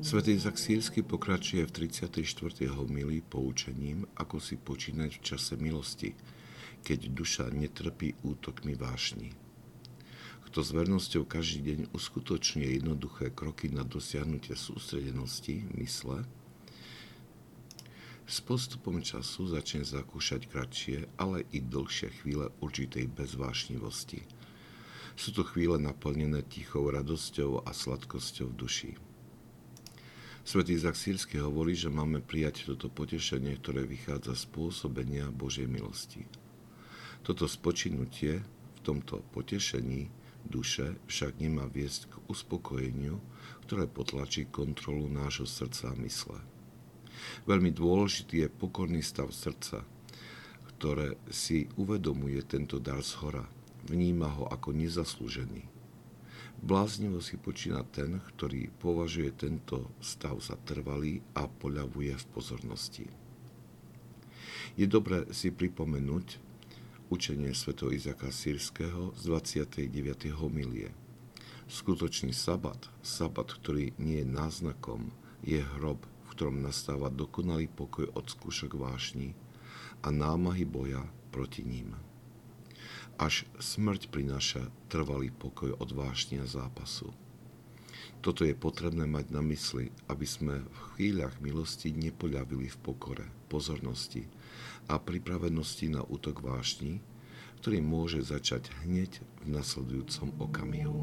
Svetý Izak Sírsky pokračuje v 34. homilii poučením, ako si počínať v čase milosti, keď duša netrpí útokmi vášni. Kto s vernosťou každý deň uskutočňuje jednoduché kroky na dosiahnutie sústredenosti mysle, s postupom času začne zakúšať kratšie, ale i dlhšie chvíle určitej bezvášnivosti. Sú to chvíle naplnené tichou radosťou a sladkosťou v duši. Svetý Izak Sírsky hovorí, že máme prijať toto potešenie, ktoré vychádza z pôsobenia Božej milosti. Toto spočinutie v tomto potešení duše však nemá viesť k uspokojeniu, ktoré potlačí kontrolu nášho srdca a mysle. Veľmi dôležitý je pokorný stav srdca, ktoré si uvedomuje tento dar z hora, vníma ho ako nezaslúžený. Bláznivo si počína ten, ktorý považuje tento stav za trvalý a poľavuje v pozornosti. Je dobré si pripomenúť, učenie sv. Izaka Sírskeho z 29. homilie. Skutočný sabat, sabat, ktorý nie je náznakom, je hrob, v ktorom nastáva dokonalý pokoj od skúšok vášni a námahy boja proti ním. Až smrť prináša trvalý pokoj od vášni a zápasu. Toto je potrebné mať na mysli, aby sme v chvíľach milosti nepoľavili v pokore, pozornosti, a pripravenosti na útok vášni, ktorý môže začať hneď v nasledujúcom okamihu.